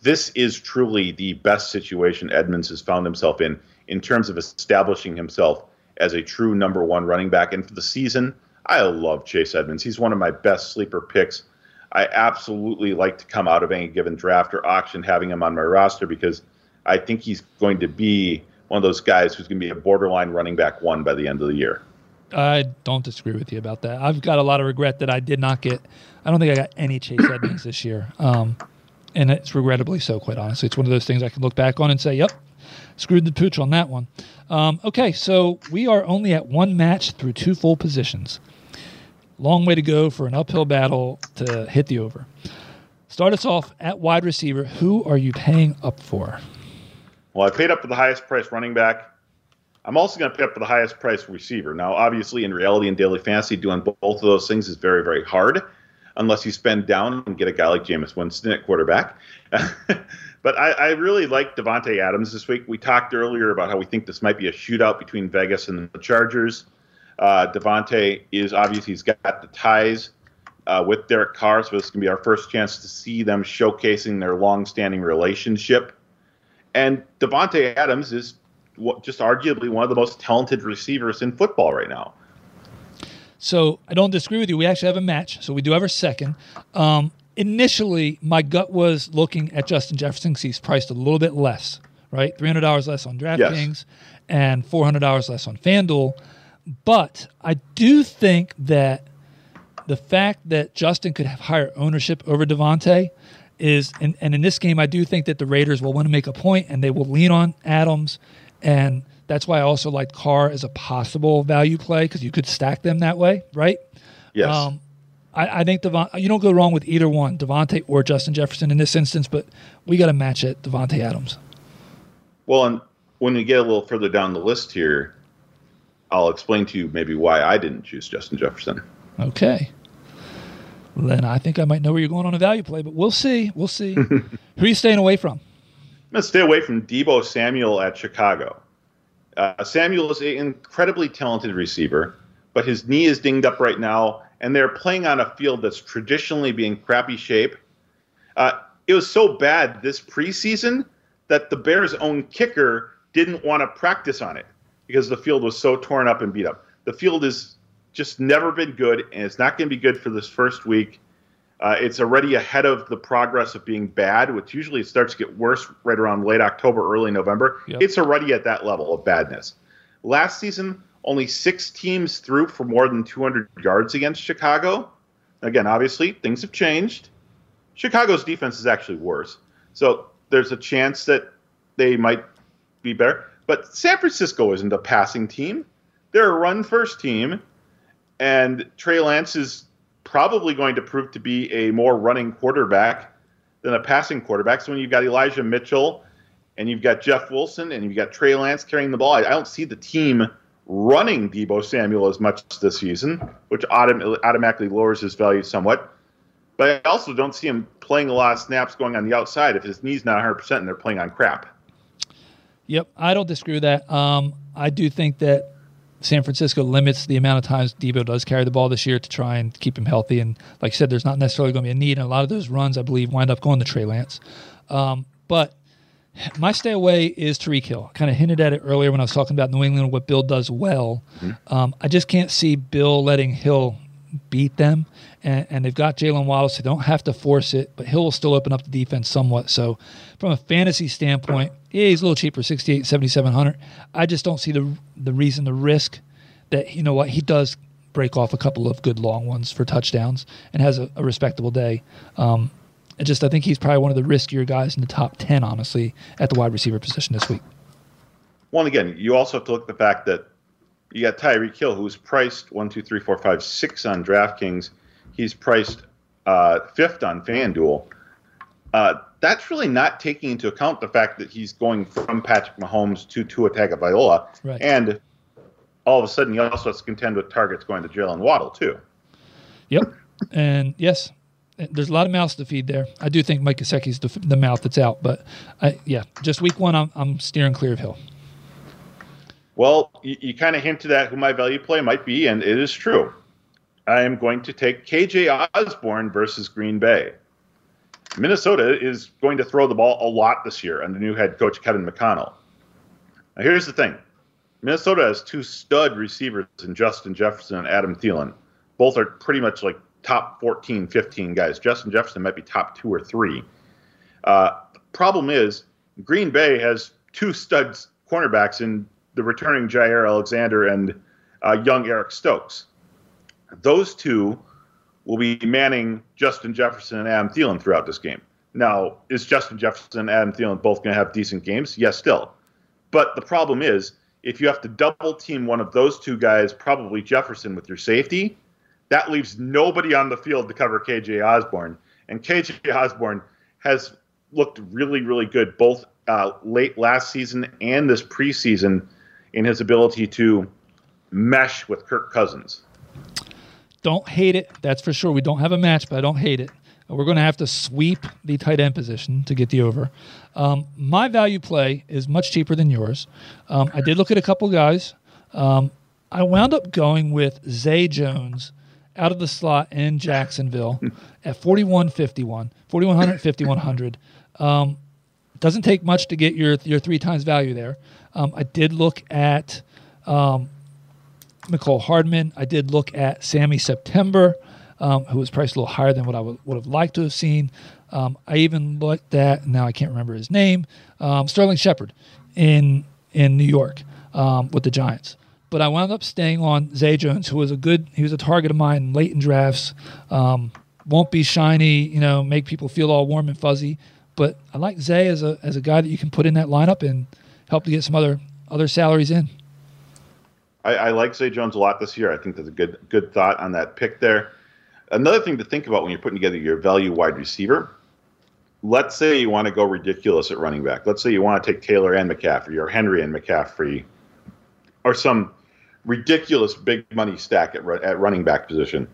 This is truly the best situation Edmonds has found himself in in terms of establishing himself as a true number one running back. And for the season, I love Chase Edmonds. He's one of my best sleeper picks. I absolutely like to come out of any given draft or auction having him on my roster because I think he's going to be one of those guys who's going to be a borderline running back one by the end of the year. I don't disagree with you about that. I've got a lot of regret that I did not get. I don't think I got any Chase Edmonds this year, um, and it's regrettably so. Quite honestly, it's one of those things I can look back on and say, "Yep, screwed the pooch on that one." Um, okay, so we are only at one match through two full positions. Long way to go for an uphill battle to hit the over. Start us off at wide receiver. Who are you paying up for? Well, I paid up for the highest price running back. I'm also going to pay up for the highest price receiver. Now, obviously, in reality and daily fantasy, doing both of those things is very, very hard unless you spend down and get a guy like Jameis Winston at quarterback. but I, I, really like Davante Adams this week. We talked earlier about how we think this might be a shootout between Vegas and the Chargers. Uh, Davante is obviously he's got the ties uh, with Derek Carr, so this can be our first chance to see them showcasing their long-standing relationship. And Davante Adams is just arguably one of the most talented receivers in football right now. So I don't disagree with you. We actually have a match, so we do have our second. Um, initially, my gut was looking at Justin Jefferson because he's priced a little bit less, right? Three hundred dollars less on DraftKings yes. and four hundred dollars less on FanDuel. But I do think that the fact that Justin could have higher ownership over Davante is, and, and in this game, I do think that the Raiders will want to make a point and they will lean on Adams. And that's why I also like Carr as a possible value play because you could stack them that way, right? Yes. Um, I, I, think Devon, you don't go wrong with either one, Davante or Justin Jefferson in this instance, but we got to match it, Davante Adams. Well, and when we get a little further down the list here, I'll explain to you maybe why I didn't choose Justin Jefferson. Okay then I think I might know where you're going on a value play, but we'll see. We'll see. Who are you staying away from? I'm going to stay away from Deebo Samuel at Chicago. Uh, Samuel is an incredibly talented receiver, but his knee is dinged up right now, and they're playing on a field that's traditionally being crappy shape. Uh, it was so bad this preseason that the Bears' own kicker didn't want to practice on it because the field was so torn up and beat up. The field is just never been good, and it's not going to be good for this first week. Uh, it's already ahead of the progress of being bad, which usually starts to get worse right around late October, early November. Yep. It's already at that level of badness. Last season, only six teams threw for more than 200 yards against Chicago. Again, obviously, things have changed. Chicago's defense is actually worse. So there's a chance that they might be better. But San Francisco isn't a passing team. They're a run first team. And Trey Lance is probably going to prove to be a more running quarterback than a passing quarterback. So when you've got Elijah Mitchell and you've got Jeff Wilson and you've got Trey Lance carrying the ball, I, I don't see the team running Deebo Samuel as much this season, which autom- automatically lowers his value somewhat. But I also don't see him playing a lot of snaps going on the outside if his knee's not 100% and they're playing on crap. Yep, I don't disagree with that. Um, I do think that San Francisco limits the amount of times Deebo does carry the ball this year to try and keep him healthy. And like I said, there's not necessarily going to be a need. And a lot of those runs, I believe, wind up going to Trey Lance. Um, but my stay away is Tyreek Hill. I kind of hinted at it earlier when I was talking about New England, what Bill does well. Mm-hmm. Um, I just can't see Bill letting Hill beat them. And, and they've got Jaylen Waddle, so they don't have to force it, but Hill will still open up the defense somewhat. So, from a fantasy standpoint, yeah, he's a little cheaper, 68, 7,700. I just don't see the the reason, the risk that, you know what, he does break off a couple of good long ones for touchdowns and has a, a respectable day. Um, just I think he's probably one of the riskier guys in the top ten, honestly, at the wide receiver position this week. Well, again, you also have to look at the fact that you got Tyreek Hill, who's priced one, two, three, four, five, six on DraftKings. He's priced uh, fifth on FanDuel. Uh, that's really not taking into account the fact that he's going from Patrick Mahomes to Tua Tagovailoa, right. and all of a sudden he also has to contend with targets going to Jaylen Waddle too. Yep, and yes, there's a lot of mouths to feed there. I do think Mike Gesicki's the, the mouth that's out, but I, yeah, just week one, I'm, I'm steering clear of Hill. Well, you, you kind of hinted at who my value play might be, and it is true. I am going to take KJ Osborn versus Green Bay. Minnesota is going to throw the ball a lot this year under new head coach Kevin McConnell. Now, here's the thing Minnesota has two stud receivers in Justin Jefferson and Adam Thielen. Both are pretty much like top 14, 15 guys. Justin Jefferson might be top two or three. Uh, problem is, Green Bay has two studs cornerbacks in the returning Jaire Alexander and uh, young Eric Stokes. Those two will be manning Justin Jefferson and Adam Thielen throughout this game. Now, is Justin Jefferson and Adam Thielen both going to have decent games? Yes, still. But the problem is, if you have to double team one of those two guys, probably Jefferson with your safety, that leaves nobody on the field to cover KJ Osborn. And KJ Osborn has looked really, really good both uh, late last season and this preseason in his ability to mesh with Kirk Cousins. Don't hate it. That's for sure. We don't have a match, but I don't hate it. We're going to have to sweep the tight end position to get the over. Um, my value play is much cheaper than yours. Um, I did look at a couple guys. Um, I wound up going with Zay Jones out of the slot in Jacksonville at 4151, 4100, 5100. Doesn't take much to get your your three times value there. Um, I did look at um, Mecole Hardman. I did look at Sammy September, um, who was priced a little higher than what I would, would have liked to have seen. Um, I even looked at now I can't remember his name, um, Sterling Shepard in in New York um, with the Giants but I wound up staying on Zay Jones, who was a good, he was a target of mine late in drafts. Um, won't be shiny, you know, make people feel all warm and fuzzy. But I like Zay as a as a guy that you can put in that lineup and help to get some other other salaries in. I, I like Zay Jones a lot this year. I think that's a good good thought on that pick there. Another thing to think about when you're putting together your value wide receiver. Let's say you want to go ridiculous at running back. Let's say you want to take Taylor and McCaffrey or Henry and McCaffrey or some ridiculous big money stack at, at running back position.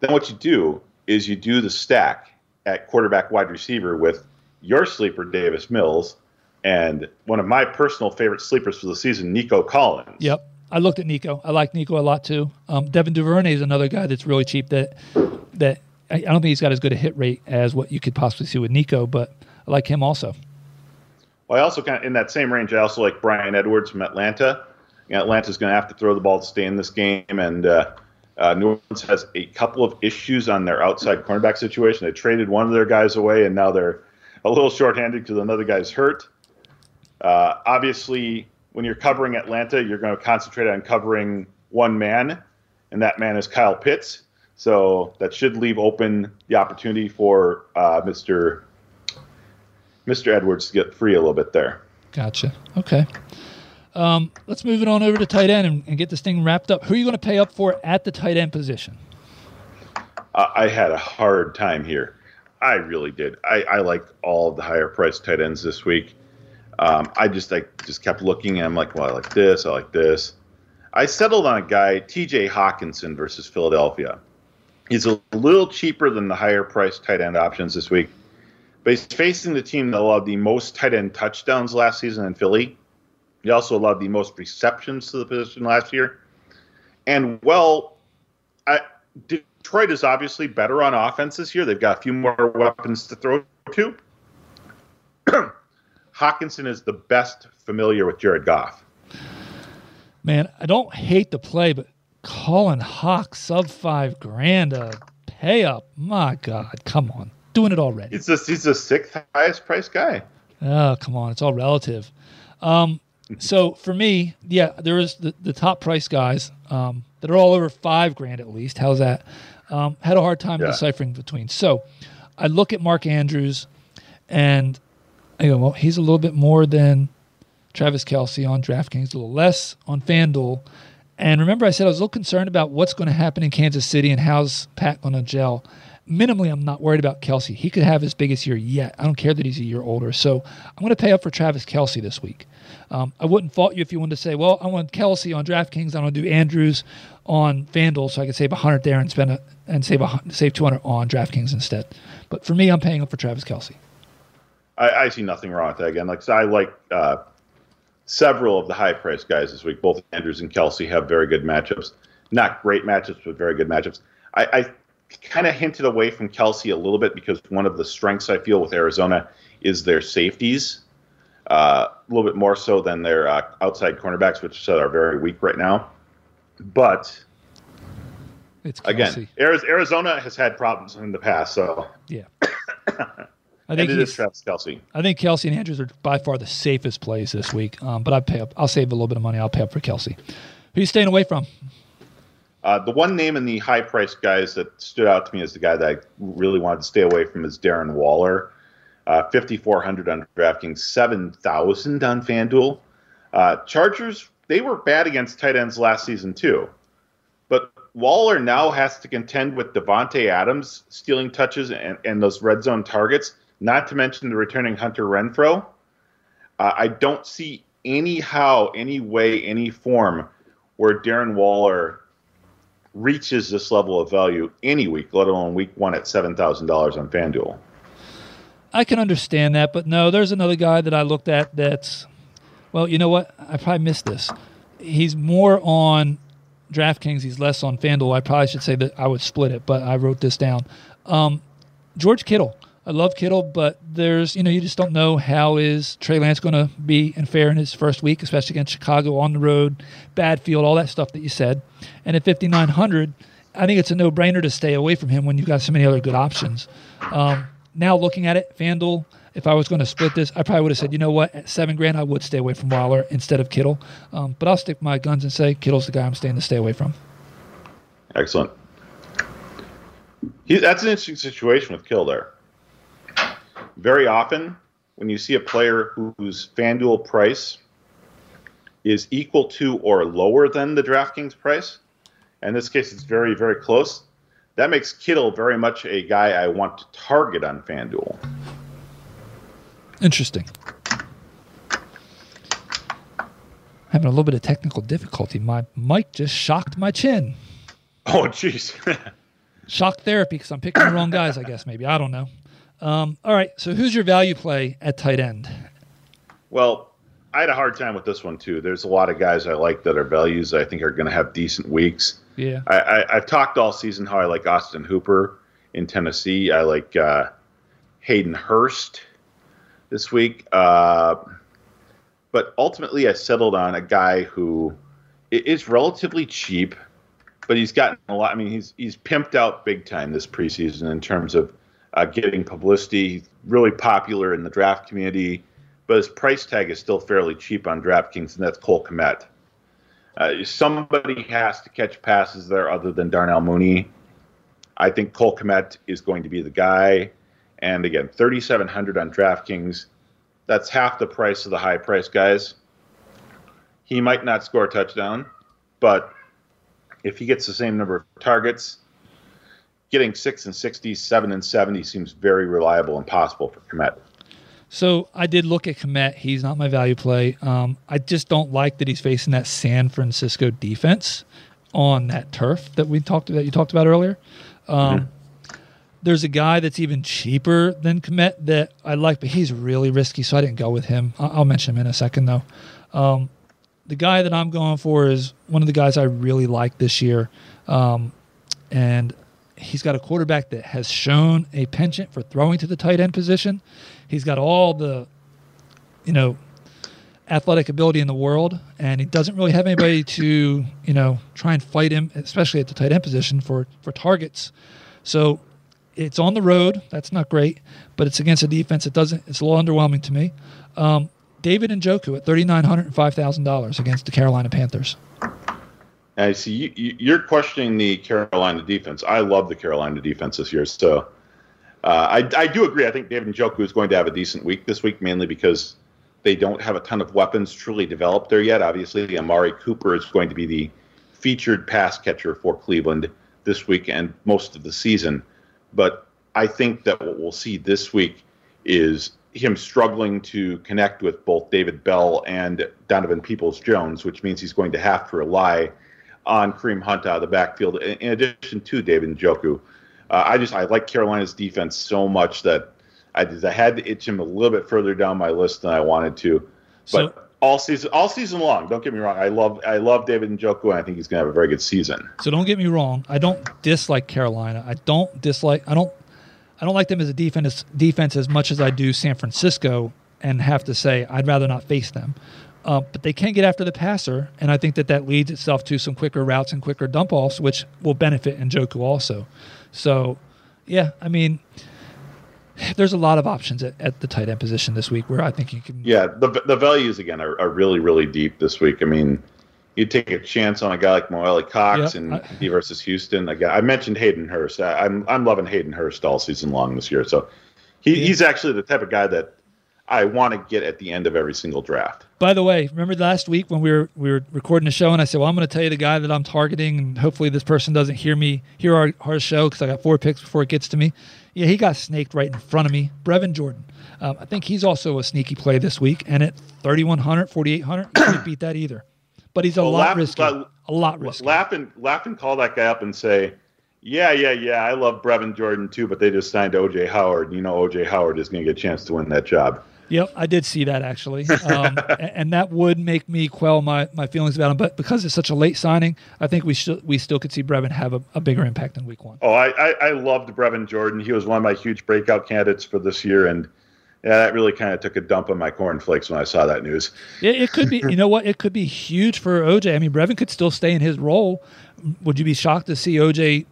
Then what you do is you do the stack at quarterback wide receiver with your sleeper Davis Mills and one of my personal favorite sleepers for the season, Nico Collins. Yep. I looked at Nico. I like Nico a lot too. Um, Devin Duvernay is another guy that's really cheap. That that I, I don't think he's got as good a hit rate as what you could possibly see with Nico, but I like him also. Well, I also kind of in that same range. I also like Bryan Edwards from Atlanta you know, Atlanta's going to have to throw the ball to stay in this game, and uh, uh, New Orleans has a couple of issues on their outside cornerback situation. They traded one of their guys away, and now they're a little shorthanded because another guy's hurt. Uh, obviously, when you're covering Atlanta, you're going to concentrate on covering one man, and that man is Kyle Pitts. So that should leave open the opportunity for uh, Mr. Mr. Edwards to get free a little bit there. Gotcha. Okay. Um, let's move it on over to tight end and, and, get this thing wrapped up. Who are you going to pay up for at the tight end position? Uh, I had a hard time here. I really did. I, I liked all the higher priced tight ends this week. Um, I just I just kept looking and I'm like, well, I like this, I like this. I settled on a guy, T.J. Hockenson versus Philadelphia. He's a little cheaper than the higher priced tight end options this week, but he's facing the team that allowed the most tight end touchdowns last season in Philly. He also allowed the most receptions to the position last year. And well, I, Detroit is obviously better on offense this year. They've got a few more weapons to throw to. Hockenson is the best familiar with Jared Goff. Man, I don't hate the play, but Colin Hawk sub five grand a pay up. My God, come on, doing it already. He's the he's the sixth highest priced guy. Oh, come on, it's all relative. Um, so for me, yeah, there is the, the top price guys um, that are all over five grand at least. How's that? Um, had a hard time yeah. deciphering between. So I look at Mark Andrews, and I go, well, he's a little bit more than Travis Kelce on DraftKings, a little less on FanDuel. And remember, I said I was a little concerned about what's going to happen in Kansas City and how's Pat going to gel. Minimally, I'm not worried about Kelce. He could have his biggest year yet. I don't care that he's a year older. So I'm going to pay up for Travis Kelce this week. Um, I wouldn't fault you if you wanted to say, well, I want Kelce on DraftKings. I want to do Andrews on FanDuel so I can save 100 there and spend a, and save a, save 200 on DraftKings instead. But for me, I'm paying up for Travis Kelce. I, I see nothing wrong with that. Again, like I like uh, several of the high price guys this week. Both Andrews and Kelce have very good matchups. Not great matchups, but very good matchups. I, I kind of hinted away from Kelce a little bit because one of the strengths I feel with Arizona is their safeties, a little bit more so than their uh, outside cornerbacks, which are very weak right now. But it's again, Arizona has had problems in the past, so yeah. I think it is Travis Kelce. I think Kelce and Andrews are by far the safest plays this week. Um, but I pay up. I'll save a little bit of money. I'll pay up for Kelce. Who you staying away from? Uh, the one name in the high price guys that stood out to me as the guy that I really wanted to stay away from is Darren Waller. Uh, 5,400 on DraftKings, 7,000 on FanDuel. Uh, Chargers, they were bad against tight ends last season, too. But Waller now has to contend with Davante Adams stealing touches and, and those red zone targets not to mention the returning Hunter Renfrow. Uh, I don't see any how, any way, any form where Darren Waller reaches this level of value any week, let alone week one at seven thousand dollars on FanDuel. I can understand that, but no, there's another guy that I looked at that's well, you know what? I probably missed this. He's more on DraftKings, he's less on FanDuel. I probably should say that I would split it, but I wrote this down. Um, George Kittle. I love Kittle, but there's you know you just don't know how is Trey Lance going to be and fare in his first week, especially against Chicago on the road, bad field, all that stuff that you said. And at 5900, I think it's a no-brainer to stay away from him when you've got so many other good options. Um, now looking at it, FanDuel, if I was going to split this, I probably would have said, you know what, at seven grand, I would stay away from Waller instead of Kittle. Um, but I'll stick my guns and say Kittle's the guy I'm staying to stay away from. Excellent. He, that's an interesting situation with Kittle there very often when you see a player whose FanDuel price is equal to or lower than the DraftKings price, and in this case it's very, very close, that makes Kittle very much a guy I want to target on FanDuel. Interesting. Having a little bit of technical difficulty. My mic just shocked my chin. Oh, jeez. Shock therapy because I'm picking the wrong guys, I guess, maybe. I don't know. Um, all right. So who's your value play at tight end? Well, I had a hard time with this one too. There's a lot of guys I like that are values that I think are going to have decent weeks. Yeah. I, I, have talked all season how I like Austin Hooper in Tennessee. I like uh, Hayden Hurst this week. Uh, but ultimately, I settled on a guy who is relatively cheap, but he's gotten a lot. I mean, he's he's pimped out big time this preseason in terms of uh, getting publicity. He's Really popular in the draft community, but his price tag is still fairly cheap on DraftKings, and that's Cole Kmet. Uh, somebody has to catch passes there other than Darnell Mooney. I think Cole Kmet is going to be the guy. And again, 3,700 on DraftKings. That's half the price of the high price guys. He might not score a touchdown, but if he gets the same number of targets, getting six and 60, seven and 70 seems very reliable and possible for Kmet. So I did look at Kmet. He's not my value play. Um, I just don't like that he's facing that San Francisco defense on that turf that we talked that you talked about earlier. Um, mm-hmm. There's a guy that's even cheaper than Kmet that I like, but he's really risky, so I didn't go with him. I'll mention him in a second, though. Um, the guy that I'm going for is one of the guys I really like this year, um, and he's got a quarterback that has shown a penchant for throwing to the tight end position. He's got all the, you know, athletic ability in the world, and he doesn't really have anybody to, you know, try and fight him, especially at the tight end position for for targets. So it's on the road. That's not great, but it's against a defense. It doesn't. It's a little underwhelming to me. Um, David Njoku at thirty nine hundred and five thousand dollars against the Carolina Panthers. I see you, you're questioning the Carolina defense. I love the Carolina defense this year. So uh, I, I do agree. I think David Njoku is going to have a decent week this week, mainly because they don't have a ton of weapons truly developed there yet. Obviously, the Amari Cooper is going to be the featured pass catcher for Cleveland this week and most of the season. But I think that what we'll see this week is him struggling to connect with both David Bell and Donovan Peoples Jones, which means he's going to have to rely on Kareem Hunt out of the backfield, in addition to David Njoku. Uh, I just I like Carolina's defense so much that I, I had to itch him a little bit further down my list than I wanted to. But so, all season all season long, don't get me wrong, I love I love David Njoku and I think he's going to have a very good season. So don't get me wrong, I don't dislike Carolina. I don't dislike I don't I don't like them as a defense defense as much as I do San Francisco and have to say I'd rather not face them. Uh, but they can get after the passer, and I think that that leads itself to some quicker routes and quicker dump offs, which will benefit Njoku also. So, yeah, I mean, there's a lot of options at, at, the tight end position this week where I think you can. Yeah, the the values again are, are really really deep this week. I mean, you take a chance on a guy like Mo Alie-Cox and I, versus Houston. I mentioned Hayden Hurst. I, am I'm, I'm loving Hayden Hurst all season long this year. So he, yeah. he's actually the type of guy that I want to get at the end of every single draft. By the way, remember last week when we were we were recording the show and I said, "Well, I'm going to tell you the guy that I'm targeting, and hopefully this person doesn't hear me hear our, our show because I got four picks before it gets to me." Yeah, he got snaked right in front of me. Brevin Jordan. Um, I think he's also a sneaky play this week, and at 3,100, 4,800, you can't beat that either. But he's a well, lot risky. a lot risky. Laugh and laugh and call that guy up and say, "Yeah, yeah, yeah, I love Brevin Jordan too, but they just signed O.J. Howard. You know, O.J. Howard is going to get a chance to win that job." Yep, I did see that actually, um, and that would make me quell my, my feelings about him. But because it's such a late signing, I think we should we still could see Brevin have a, a bigger impact in Week One. Oh, I, I, I loved Brevin Jordan. He was one of my huge breakout candidates for this year, and yeah, that really kind of took a dump on my cornflakes when I saw that news. It, it could be, you know what? It could be huge for OJ. I mean, Brevin could still stay in his role. Would you be shocked to see OJ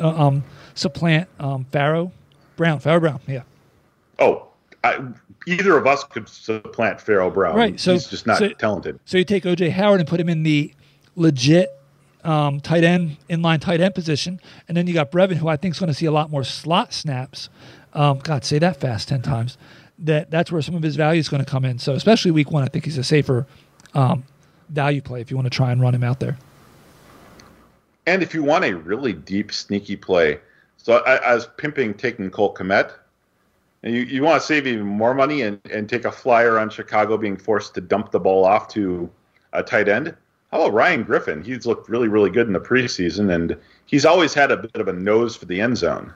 uh, um, supplant um, Pharaoh Brown? Pharaoh Brown, yeah. Oh, I, either of us could supplant Pharaoh Brown. Right. So he's just not so, talented. So you take OJ Howard and put him in the legit um, tight end, inline tight end position, and then you got Brevin, who I think is going to see a lot more slot snaps. Um, God, say that fast ten times. That that's where some of his value is going to come in. So especially week one, I think he's a safer um, value play if you want to try and run him out there. And if you want a really deep, sneaky play, so I, I was pimping taking Cole Kmet and you, you want to save even more money and, and take a flyer on Chicago being forced to dump the ball off to a tight end, how about Ryan Griffin? He's looked really, really good in the preseason, and he's always had a bit of a nose for the end zone.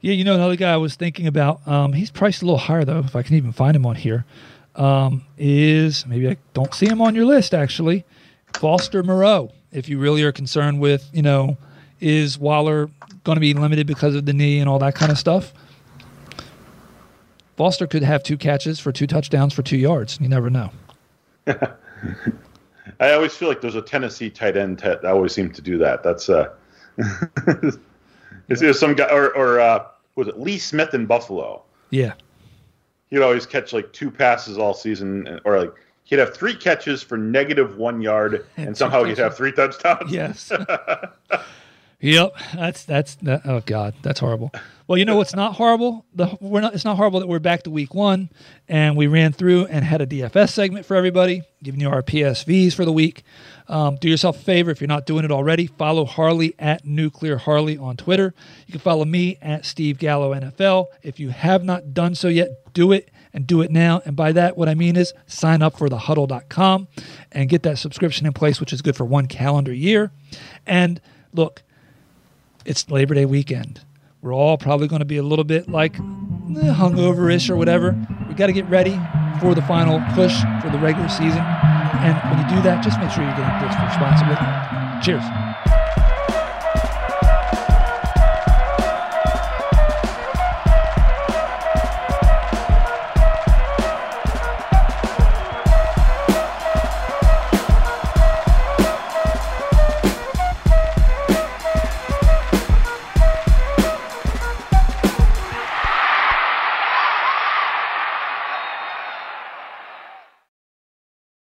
Yeah, you know, another guy I was thinking about, um, he's priced a little higher, though, if I can even find him on here. Um, is maybe I don't see him on your list, actually. Foster Moreau, if you really are concerned with, you know, is Waller going to be limited because of the knee and all that kind of stuff? Foster could have two catches for two touchdowns for two yards. You never know. I always feel like there's a Tennessee tight end that always seem to do that. That's uh, is there some guy or or uh, was it Lee Smith in Buffalo? Yeah, he'd always catch like two passes all season, or like he'd have three catches for negative one yard, and, And somehow he'd have three touchdowns. Yes. Yep. That's that's that, oh god, that's horrible. Well, you know what's not horrible? The we're not. It's not horrible that we're back to week one, and we ran through and had a DFS segment for everybody, giving you our PSVs for the week. Um, do yourself a favor if you're not doing it already. Follow Harley at Nuclear Harley on Twitter. You can follow me at Steve Gallo NFL. If you have not done so yet, do it and do it now. And by that, what I mean is sign up for thehuddle.com and get that subscription in place, which is good for one calendar year. And look, it's Labor Day weekend. We're all probably going to be a little bit like eh, hungover-ish or whatever. We got to get ready for the final push for the regular season. And when you do that, just make sure you're getting blitzed responsibly. Cheers.